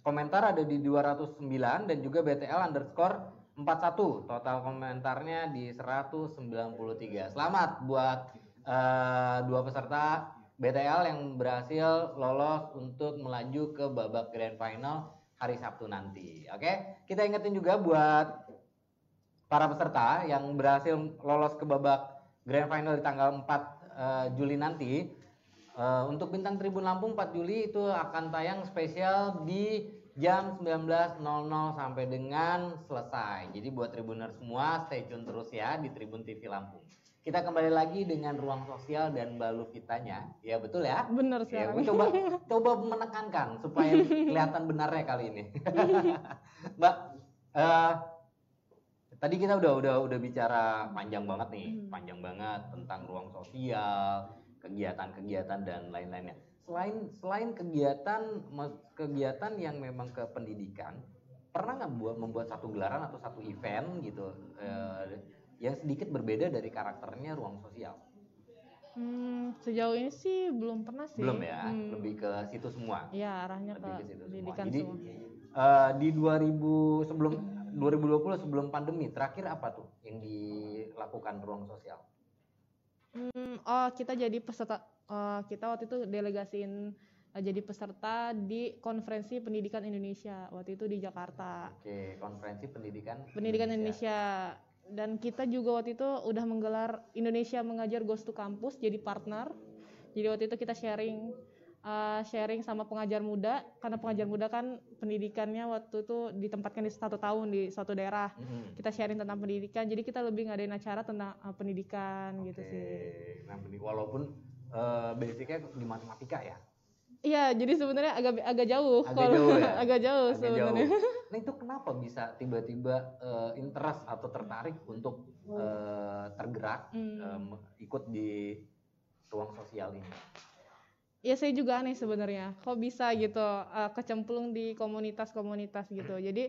komentar ada di 209 dan juga BTL underscore 41 total komentarnya di 193 selamat buat eh, dua peserta BTL yang berhasil lolos untuk melaju ke babak grand final hari Sabtu nanti. Oke kita ingetin juga buat para peserta yang berhasil lolos ke babak grand final di tanggal 4 eh, Juli nanti Eh, untuk Bintang Tribun Lampung 4 Juli itu akan tayang spesial di jam 19.00 sampai dengan selesai. Jadi buat Tribuner semua stay tune terus ya di Tribun TV Lampung. Kita kembali lagi dengan ruang sosial dan balu kitanya. Ya betul ya? Bener Ya, sekarang. gue coba coba menekankan supaya kelihatan benarnya kali ini. Mbak, eh, tadi kita udah udah udah bicara panjang banget nih, Hmm. panjang banget tentang ruang sosial, kegiatan-kegiatan dan lain-lainnya. Selain selain kegiatan kegiatan yang memang ke pendidikan, pernah nggak buat membuat satu gelaran atau satu event gitu eh, yang sedikit berbeda dari karakternya ruang sosial? Hmm, sejauh ini sih belum pernah sih. Belum ya, Hmm. lebih ke situ semua. Iya, arahnya ke Lebih ke situ semua. pendidikan Jadi semua. eh, di 2000 sebelum 2020 sebelum pandemi terakhir apa tuh yang dilakukan ruang sosial? Hmm, oh kita jadi peserta eh, kita waktu itu delegasiin eh, jadi peserta di konferensi pendidikan Indonesia waktu itu di Jakarta. Oke, konferensi pendidikan Pendidikan Indonesia dan kita juga waktu itu udah menggelar Indonesia mengajar Ghost to Campus jadi partner. Jadi waktu itu kita sharing eh, sharing sama pengajar muda karena pengajar muda kan pendidikannya waktu itu ditempatkan di satu tahun di suatu daerah. Mm-mm. Kita sharing tentang pendidikan. Jadi kita lebih ngadain acara tentang eh, pendidikan gitu Oke, sih. Nah, walaupun eh, basicnya di matematika ya, Iya, jadi sebenarnya agak agak jauh Agak kalau jauh ya? agak jauh agak sebenarnya. jauh. Nah itu kenapa bisa tiba-tiba eh, interest atau tertarik untuk eh, tergerak Hmm. em, ikut di ruang sosial ini? Ya saya juga aneh sebenarnya. Kok bisa gitu eh, kecemplung di komunitas-komunitas gitu. Jadi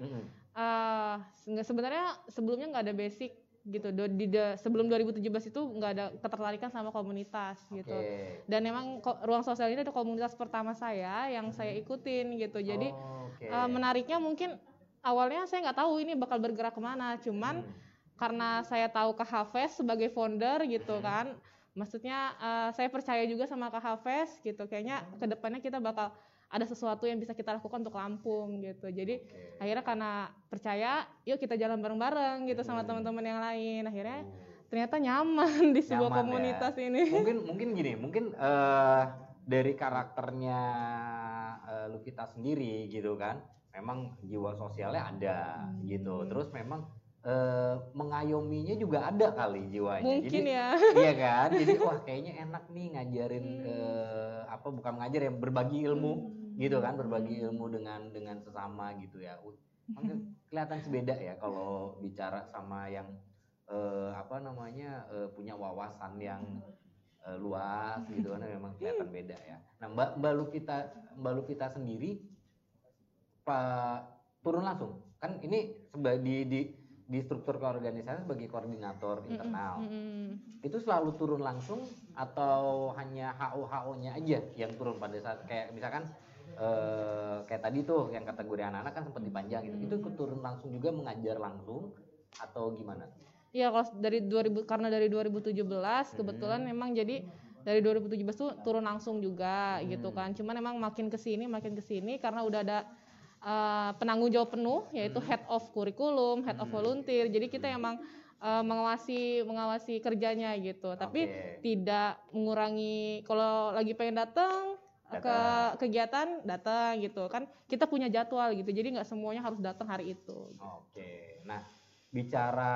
eh, nggak sebenarnya sebelumnya nggak ada basic gitu. Di, da- sebelum 2017 itu nggak ada ketertarikan sama komunitas gitu. Dan emang ko- ruang sosial ini ada komunitas pertama saya yang saya ikutin gitu. Jadi Oh, eh, menariknya mungkin awalnya saya nggak tahu ini bakal bergerak ke mana. Cuman Hmm. karena saya tahu Kak Hafes sebagai founder gitu kan maksudnya eh, saya percaya juga sama Kak Hafes gitu kayaknya ke depannya kita bakal ada sesuatu yang bisa kita lakukan untuk Lampung gitu jadi Oke. akhirnya karena percaya yuk kita jalan bareng-bareng gitu sama Hmm. teman-teman yang lain akhirnya Oh. ternyata nyaman di sebuah Nyaman ya. komunitas ini mungkin mungkin gini mungkin eh, dari karakternya eh, Lukita sendiri gitu kan memang jiwa sosialnya ada Hmm. gitu terus memang eh, mengayominya juga ada kali jiwanya. Mungkin jadi ya. iya kan? Jadi wah kayaknya enak nih ngajarin Hmm. eh, apa bukan ngajar ya berbagi ilmu Hmm. gitu kan? Berbagi ilmu dengan dengan sesama gitu ya. Mungkin kelihatan sih beda ya kalau bicara sama yang eh, apa namanya eh, punya wawasan yang eh, luas gitu kan. Memang kelihatan beda ya. Nah Mbak Mbak Lupita Mbak Lupita sendiri pak turun langsung. Kan ini di di di struktur keorganisasian sebagai koordinator internal Mm-mm. itu selalu turun langsung atau hanya HO HO-nya aja yang turun pada saat kayak misalkan eh, kayak tadi tuh yang kategori anak-anak kan sempat dipanjang gitu. Itu ikut turun langsung juga mengajar langsung atau gimana? Iya kalau dari 2000 karena dari 2017 Hmm. kebetulan memang jadi dari 2017 tuh turun langsung juga gitu Hmm. kan. Cuman emang makin ke sini makin ke sini karena udah ada uh, penanggung jawab penuh yaitu Hmm. head of kurikulum, head of Hmm. volunteer. Jadi kita emang uh, mengawasi mengawasi kerjanya gitu. Tapi tidak mengurangi kalau lagi pengen datang ke Datang. kegiatan datang gitu kan kita punya jadwal gitu jadi nggak semuanya harus datang hari itu Oke. Nah, bicara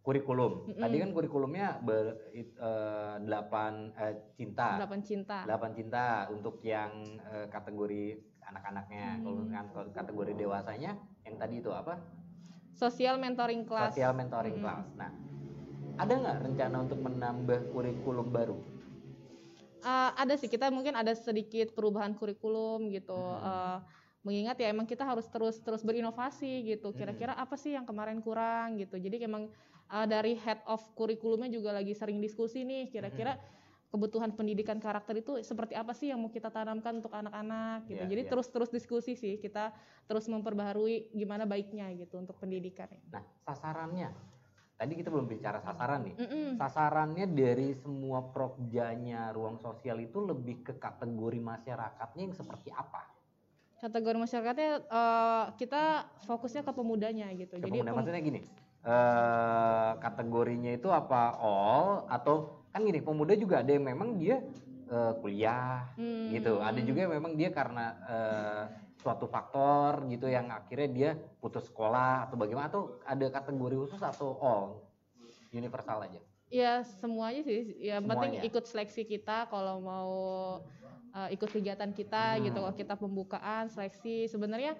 kurikulum. Mm-mm. Tadi kan kurikulumnya ber, eh, delapan eh, cinta. delapan cinta Delapan cinta untuk yang eh, kategori anak-anaknya. Kalau Hmm. yang kategori dewasanya yang tadi itu apa? sosial mentoring kelas Social mentoring Mm-mm. class. Nah, ada nggak rencana untuk menambah kurikulum baru? Eh, ada sih kita mungkin ada sedikit perubahan kurikulum gitu Hmm. Eh, mengingat ya emang kita harus terus terus berinovasi gitu Hmm. kira-kira apa sih yang kemarin kurang gitu jadi emang eh, dari head of kurikulumnya juga lagi sering diskusi nih kira-kira Hmm. Kebutuhan pendidikan karakter itu seperti apa sih yang mau kita tanamkan untuk anak-anak gitu Iya, jadi iya. terus terus diskusi sih kita terus memperbaharui gimana baiknya gitu untuk pendidikan Nah, sasarannya. Tadi kita belum bicara sasaran nih. Mm-mm. Sasarannya dari semua prokjanya ruang sosial itu lebih ke kategori masyarakatnya yang seperti apa? kategori masyarakatnya eh, kita fokusnya ke pemudanya gitu Ke jadi pemuda pem- maksudnya gini, eh kategorinya itu apa all atau kan gini pemuda juga ada yang memang dia eh, kuliah Hmm. gitu, ada juga yang memang dia karena eh, suatu faktor gitu yang akhirnya dia putus sekolah atau bagaimana atau ada kategori khusus atau all universal aja. Ya semuanya sih, ya yang penting Semuanya. ikut seleksi kita kalau mau uh, ikut kegiatan kita Hmm. gitu, kalau kita pembukaan seleksi sebenarnya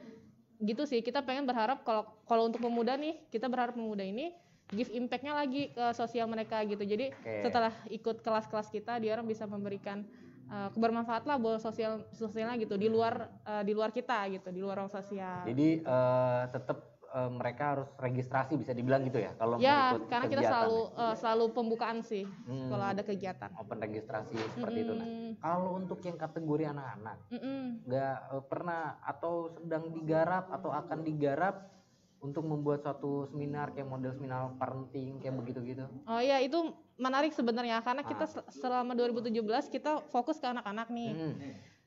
gitu sih kita pengen berharap kalau kalau untuk pemuda nih kita berharap pemuda ini give impactnya lagi ke sosial mereka gitu jadi Oke. setelah ikut kelas-kelas kita dia orang bisa memberikan uh, kebermanfaat lah buat sosial sosialnya gitu di luar uh, di luar kita gitu di luar ruang sosial Jadi eh, tetap mereka harus registrasi bisa dibilang gitu ya kalau mau ya ikut karena kita kegiatan selalu ya? uh, selalu pembukaan sih Hmm, kalau ada kegiatan open registrasi seperti itu. Nah, Mm-mm. kalau untuk yang kategori anak-anak Mm-mm. nggak eh, pernah atau sedang digarap atau akan digarap untuk membuat suatu seminar kayak model seminar parenting kayak begitu gitu. Oh iya itu menarik sebenarnya karena kita Ah. sel- selama 2017 kita fokus ke anak-anak nih. Hmm.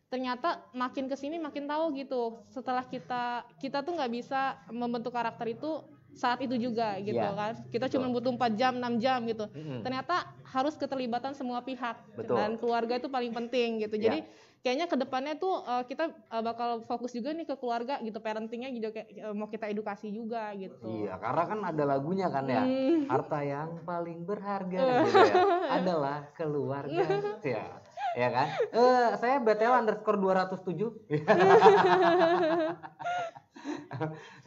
Ternyata makin ke sini makin tahu gitu. Setelah kita kita tuh nggak bisa membentuk karakter itu saat itu juga gitu Iya, kan. Kita betul. cuma butuh 4 jam, 6 jam gitu. Mm-mm. Ternyata harus keterlibatan semua pihak Betul. dan keluarga itu paling penting gitu. Iya. Jadi kayaknya ke depannya tuh uh, kita uh, bakal fokus juga nih ke keluarga gitu, parentingnya juga kayak uh, mau kita edukasi juga gitu. Iya, karena kan ada lagunya kan ya. Hmm. Harta yang paling berharga gitu ya, adalah keluarga. ya, ya kan? Eh, saya BTL underscore 207.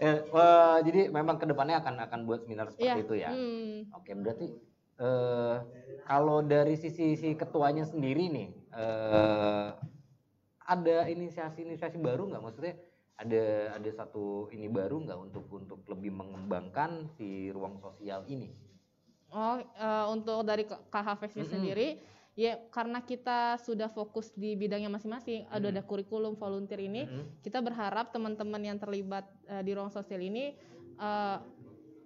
Eh, eh, jadi memang ke depannya akan akan buat seminar seperti Iya. itu ya. Hmm. Oke, berarti eh kalau dari sisi si ketuanya sendiri nih, eh ada inisiasi-inisiasi baru nggak? Maksudnya ada ada satu ini baru nggak untuk untuk lebih mengembangkan si ruang sosial ini? Oh, eh, untuk dari K- KHFS-nya Mm-mm. sendiri, ya karena kita sudah fokus di bidangnya masing-masing, ada Mm. ada kurikulum volunteer ini, Mm-mm. kita berharap teman-teman yang terlibat eh, di ruang sosial ini eh,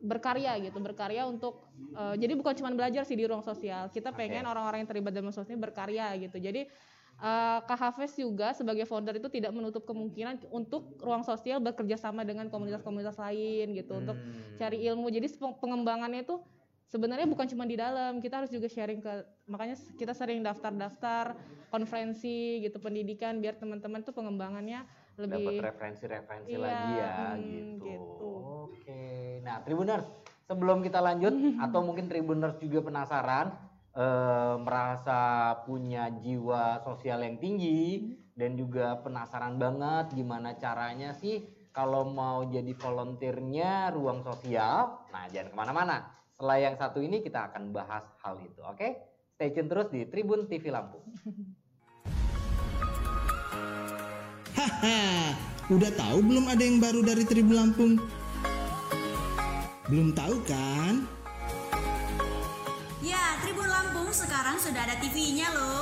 berkarya gitu, berkarya untuk eh, jadi bukan cuma belajar sih di ruang sosial, kita pengen orang-orang yang terlibat dalam sosial ini berkarya gitu. Jadi eh, KHFS juga sebagai founder itu tidak menutup kemungkinan untuk ruang sosial bekerja sama dengan komunitas-komunitas lain gitu untuk Hmm. cari ilmu. Jadi peng- pengembangannya itu sebenarnya bukan cuma di dalam, kita harus juga sharing ke makanya kita sering daftar-daftar konferensi gitu pendidikan biar teman-teman tuh pengembangannya dapat lebih referensi-referensi Iya, lagi ya hmm, gitu. gitu. Oke. Nah, Tribuners, sebelum kita lanjut atau mungkin Tribuners juga penasaran eh, merasa punya jiwa sosial yang tinggi dan juga penasaran banget gimana caranya sih kalau mau jadi volunteernya ruang sosial. Nah, jangan ke mana-mana. Setelah yang satu ini kita akan bahas hal itu, oke? Stay tune terus di Tribun TV Lampung. Haha, udah tahu belum ada yang baru dari Tribun Lampung? Belum tahu kan? Sudah ada TV-nya loh.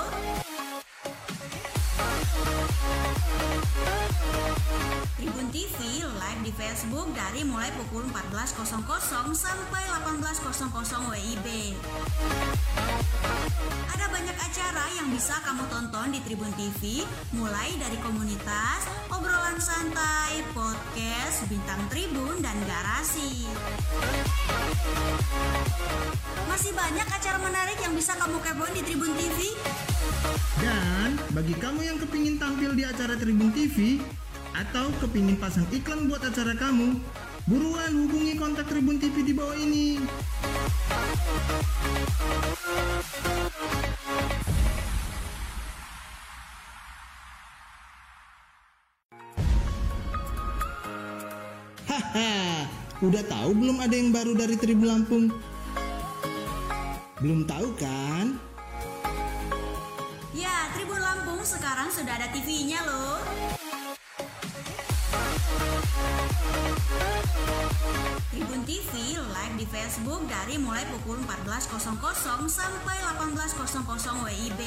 Tribun TV live di Facebook dari mulai pukul 14.00 sampai 18.00 WIB. Ada banyak acara yang bisa kamu tonton di Tribun TV, mulai dari komunitas, obrolan santai, podcast, bintang Tribun, dan garasi. Masih banyak acara menarik yang bisa kamu kepoin di Tribun TV. Dan bagi kamu yang kepingin tampil di acara Tribun TV atau kepingin pasang iklan buat acara kamu, buruan hubungi kontak Tribun TV di bawah ini. Haha, udah tahu belum ada yang baru dari Tribun Lampung? Belum tahu kan? Ya, Tribun Lampung sekarang sudah ada TV-nya loh. Tribun TV live di Facebook dari mulai pukul 14.00 sampai 18.00 WIB.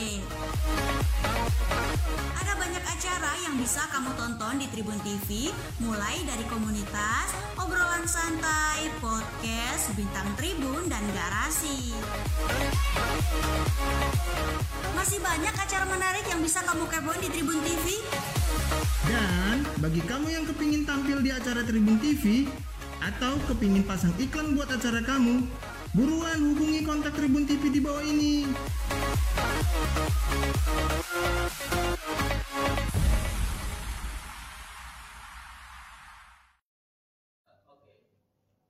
Ada banyak acara yang bisa kamu tonton di Tribun TV, mulai dari komunitas, obrolan santai, podcast, bintang Tribun, dan garasi. Masih banyak acara menarik yang bisa kamu kepoin di Tribun TV. Dan bagi kamu yang kepingin tampil di acara Tribun TV atau kepingin pasang iklan buat acara kamu, buruan hubungi kontak Tribun TV di bawah ini.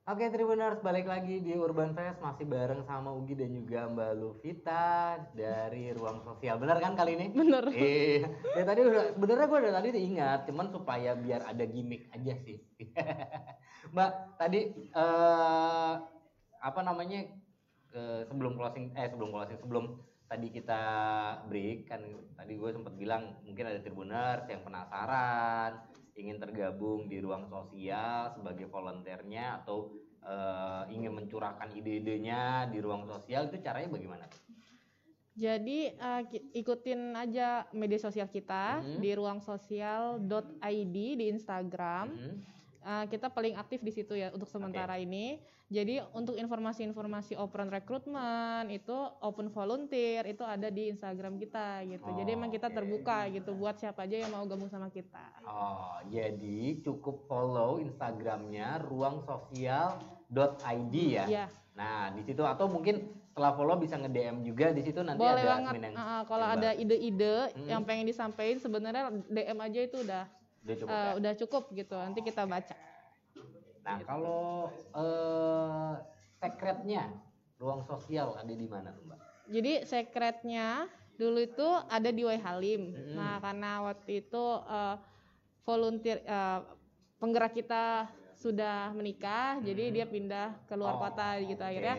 Oke Tribuners, balik lagi di Urban Fest masih bareng sama Ugi dan juga Mbak Luvita dari Ruang Sosial. Bener kan kali ini? Iya. ya tadi udah sebenarnya gue udah tadi ingat, cuman supaya biar ada gimmick aja sih. Mbak, tadi eh apa namanya? eh, sebelum closing eh sebelum closing sebelum tadi kita break kan tadi gue sempat bilang mungkin ada tribuners yang penasaran ingin tergabung di ruang sosial sebagai volunteernya atau eh, ingin mencurahkan ide-idenya di ruang sosial itu caranya bagaimana? Jadi ki- ikutin aja media sosial kita Mhm. di ruangsosial.id di Instagram. Mhm. Eh, kita paling aktif di situ ya untuk sementara ini. Jadi untuk informasi-informasi open rekrutmen itu open volunteer itu ada di Instagram kita gitu. Jadi emang kita Oke. terbuka gitu buat siapa aja yang mau gabung sama kita. Oh, jadi cukup follow Instagramnya ruangsosial.id ya. Iya. Nah, di situ atau mungkin setelah follow bisa nge-DM juga di situ nanti Boleh ada banget. admin yang ah, kalau coba. ada ide-ide Hmm. yang pengen disampaikan sebenarnya DM aja itu udah Udah cukup ya? udah cukup gitu. Nanti kita baca. Nah, kalau eh secretnya ruang sosial ada di mana tuh, Mbak? Jadi sekretnya dulu itu ada di Wai Halim. Mm. Nah, karena waktu itu eh, volunteer eh, penggerak kita sudah menikah, jadi Mm. dia pindah ke luar Oh, kota gitu akhirnya.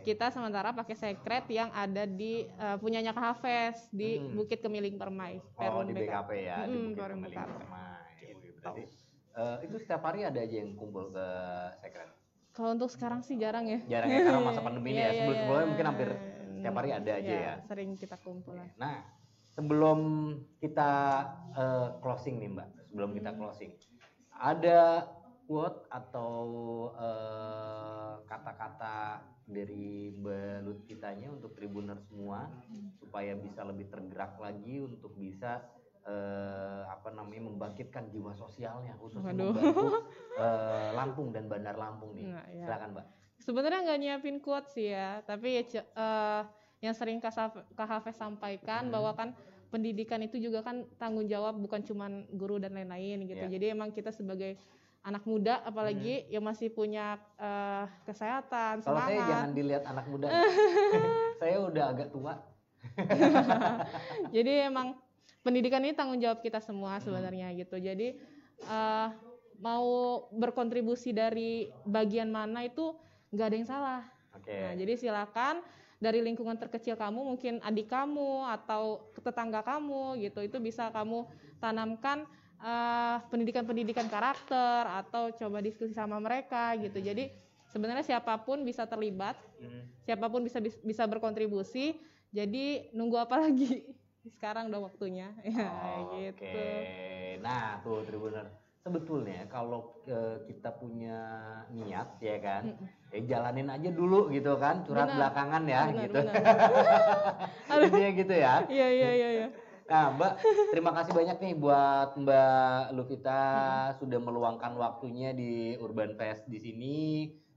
Kita sementara pakai sekret yang ada di eh, punyanya Kak Hafes di Mm. Bukit Kemiling Permai. Oh, Perum di BKP ya, di Mm, Bukit Kemiling BKP. Permai. Berarti eh, itu setiap hari ada aja yang kumpul ke secret. Kalau untuk sekarang sih jarang ya. Jarang ya karena masa pandemi ini Iya, ya. iya, Sebelum-sebelumnya iya. mungkin hampir setiap hari ada aja Iya, ya. Sering kita kumpulan. Nah, sebelum kita eh, closing nih Mbak, sebelum kita Hmm. closing, ada quote atau eh, kata-kata dari Mbak Lutfitanya untuk tribuner semua Hmm. supaya bisa lebih tergerak lagi untuk bisa eh, apa namanya membangkitkan jiwa sosialnya khususnya membantu eh, Lampung dan Bandar Lampung nih. Nah, iya. Silakan Mbak. Sebenarnya nggak nyiapin quote sih ya, tapi ya, eh, yang sering Hafez sampaikan Hmm. bahwa kan pendidikan itu juga kan tanggung jawab bukan cuman guru dan lain-lain gitu. Iya. Jadi emang kita sebagai anak muda apalagi yang masih punya eh, kesehatan, Kalau saya jangan semangat. dilihat anak muda. saya udah agak tua. Jadi emang pendidikan ini tanggung jawab kita Hmm. semua sebenarnya gitu. Jadi eh, mau berkontribusi dari bagian mana itu nggak ada yang salah. Oke. Nah, jadi silakan dari lingkungan terkecil kamu, mungkin adik kamu atau tetangga kamu gitu, itu bisa kamu tanamkan eh, pendidikan-pendidikan karakter atau coba diskusi sama mereka gitu. Jadi sebenarnya siapa pun bisa terlibat, Hmm. siapa pun bisa bisa berkontribusi. Jadi nunggu apa lagi? Sekarang udah waktunya. Ya, Oke. gitu. Nah, tuh Tribuner. sebetulnya kalau eh, kita punya niat ya kan, Mm-mm. ya jalanin aja dulu gitu kan, curhat Benar. belakangan ya Benar, gitu. benar. Intinya gitu ya. Iya iya iya iya. Nah, Mbak, terima kasih banyak nih buat Mbak Luvita sudah meluangkan waktunya di Urban Fest di sini,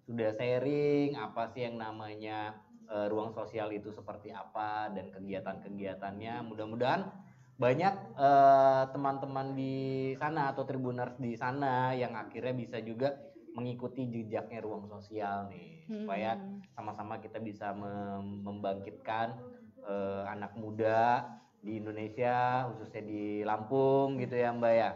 sudah sharing apa sih yang namanya eh, ruang sosial itu seperti apa dan kegiatan-kegiatannya. Mudah-mudahan banyak eh, teman-teman di sana atau tribuners di sana yang akhirnya bisa juga mengikuti jejaknya ruang sosial nih, supaya Hmm. sama-sama kita bisa mem- membangkitkan eh, anak muda di Indonesia khususnya di Lampung gitu ya Mbak ya.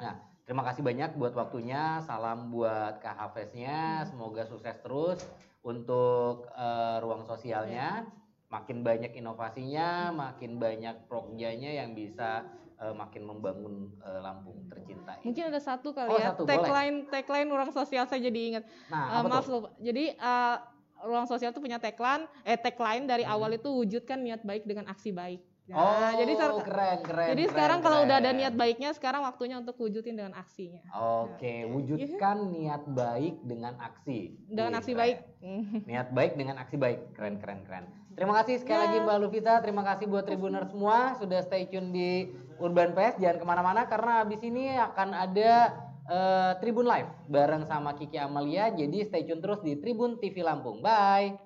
Nah terima kasih banyak buat waktunya, salam buat Kak Hafeznya, semoga sukses terus untuk eh, ruang sosialnya, makin banyak inovasinya, makin banyak prokjanya yang bisa eh, makin membangun eh, Lampung tercinta. ini. Mungkin ada satu kali Oh, ya satu, boleh. tagline tagline ruang sosial saya jadi ingat. Nah apa maaf lupa. Jadi eh, ruang sosial itu punya tagline eh tagline dari Hmm. awal itu wujudkan niat baik dengan aksi baik. Oh Nah, jadi keren keren. jadi keren, sekarang kalau udah ada keren. niat baiknya, sekarang waktunya untuk wujudin dengan aksinya. Oke, wujudkan niat baik dengan aksi. Dengan Wih, aksi keren. baik. Niat baik dengan aksi baik. Keren, keren, keren. Terima kasih sekali Ya. lagi Mbak Luvita. Terima kasih buat Tribuner semua sudah stay tune di Urban Fest. Jangan ke mana-mana karena abis ini akan ada eh, Tribun Live bareng sama Kiki Amalia. Jadi stay tune terus di Tribun TV Lampung. Bye.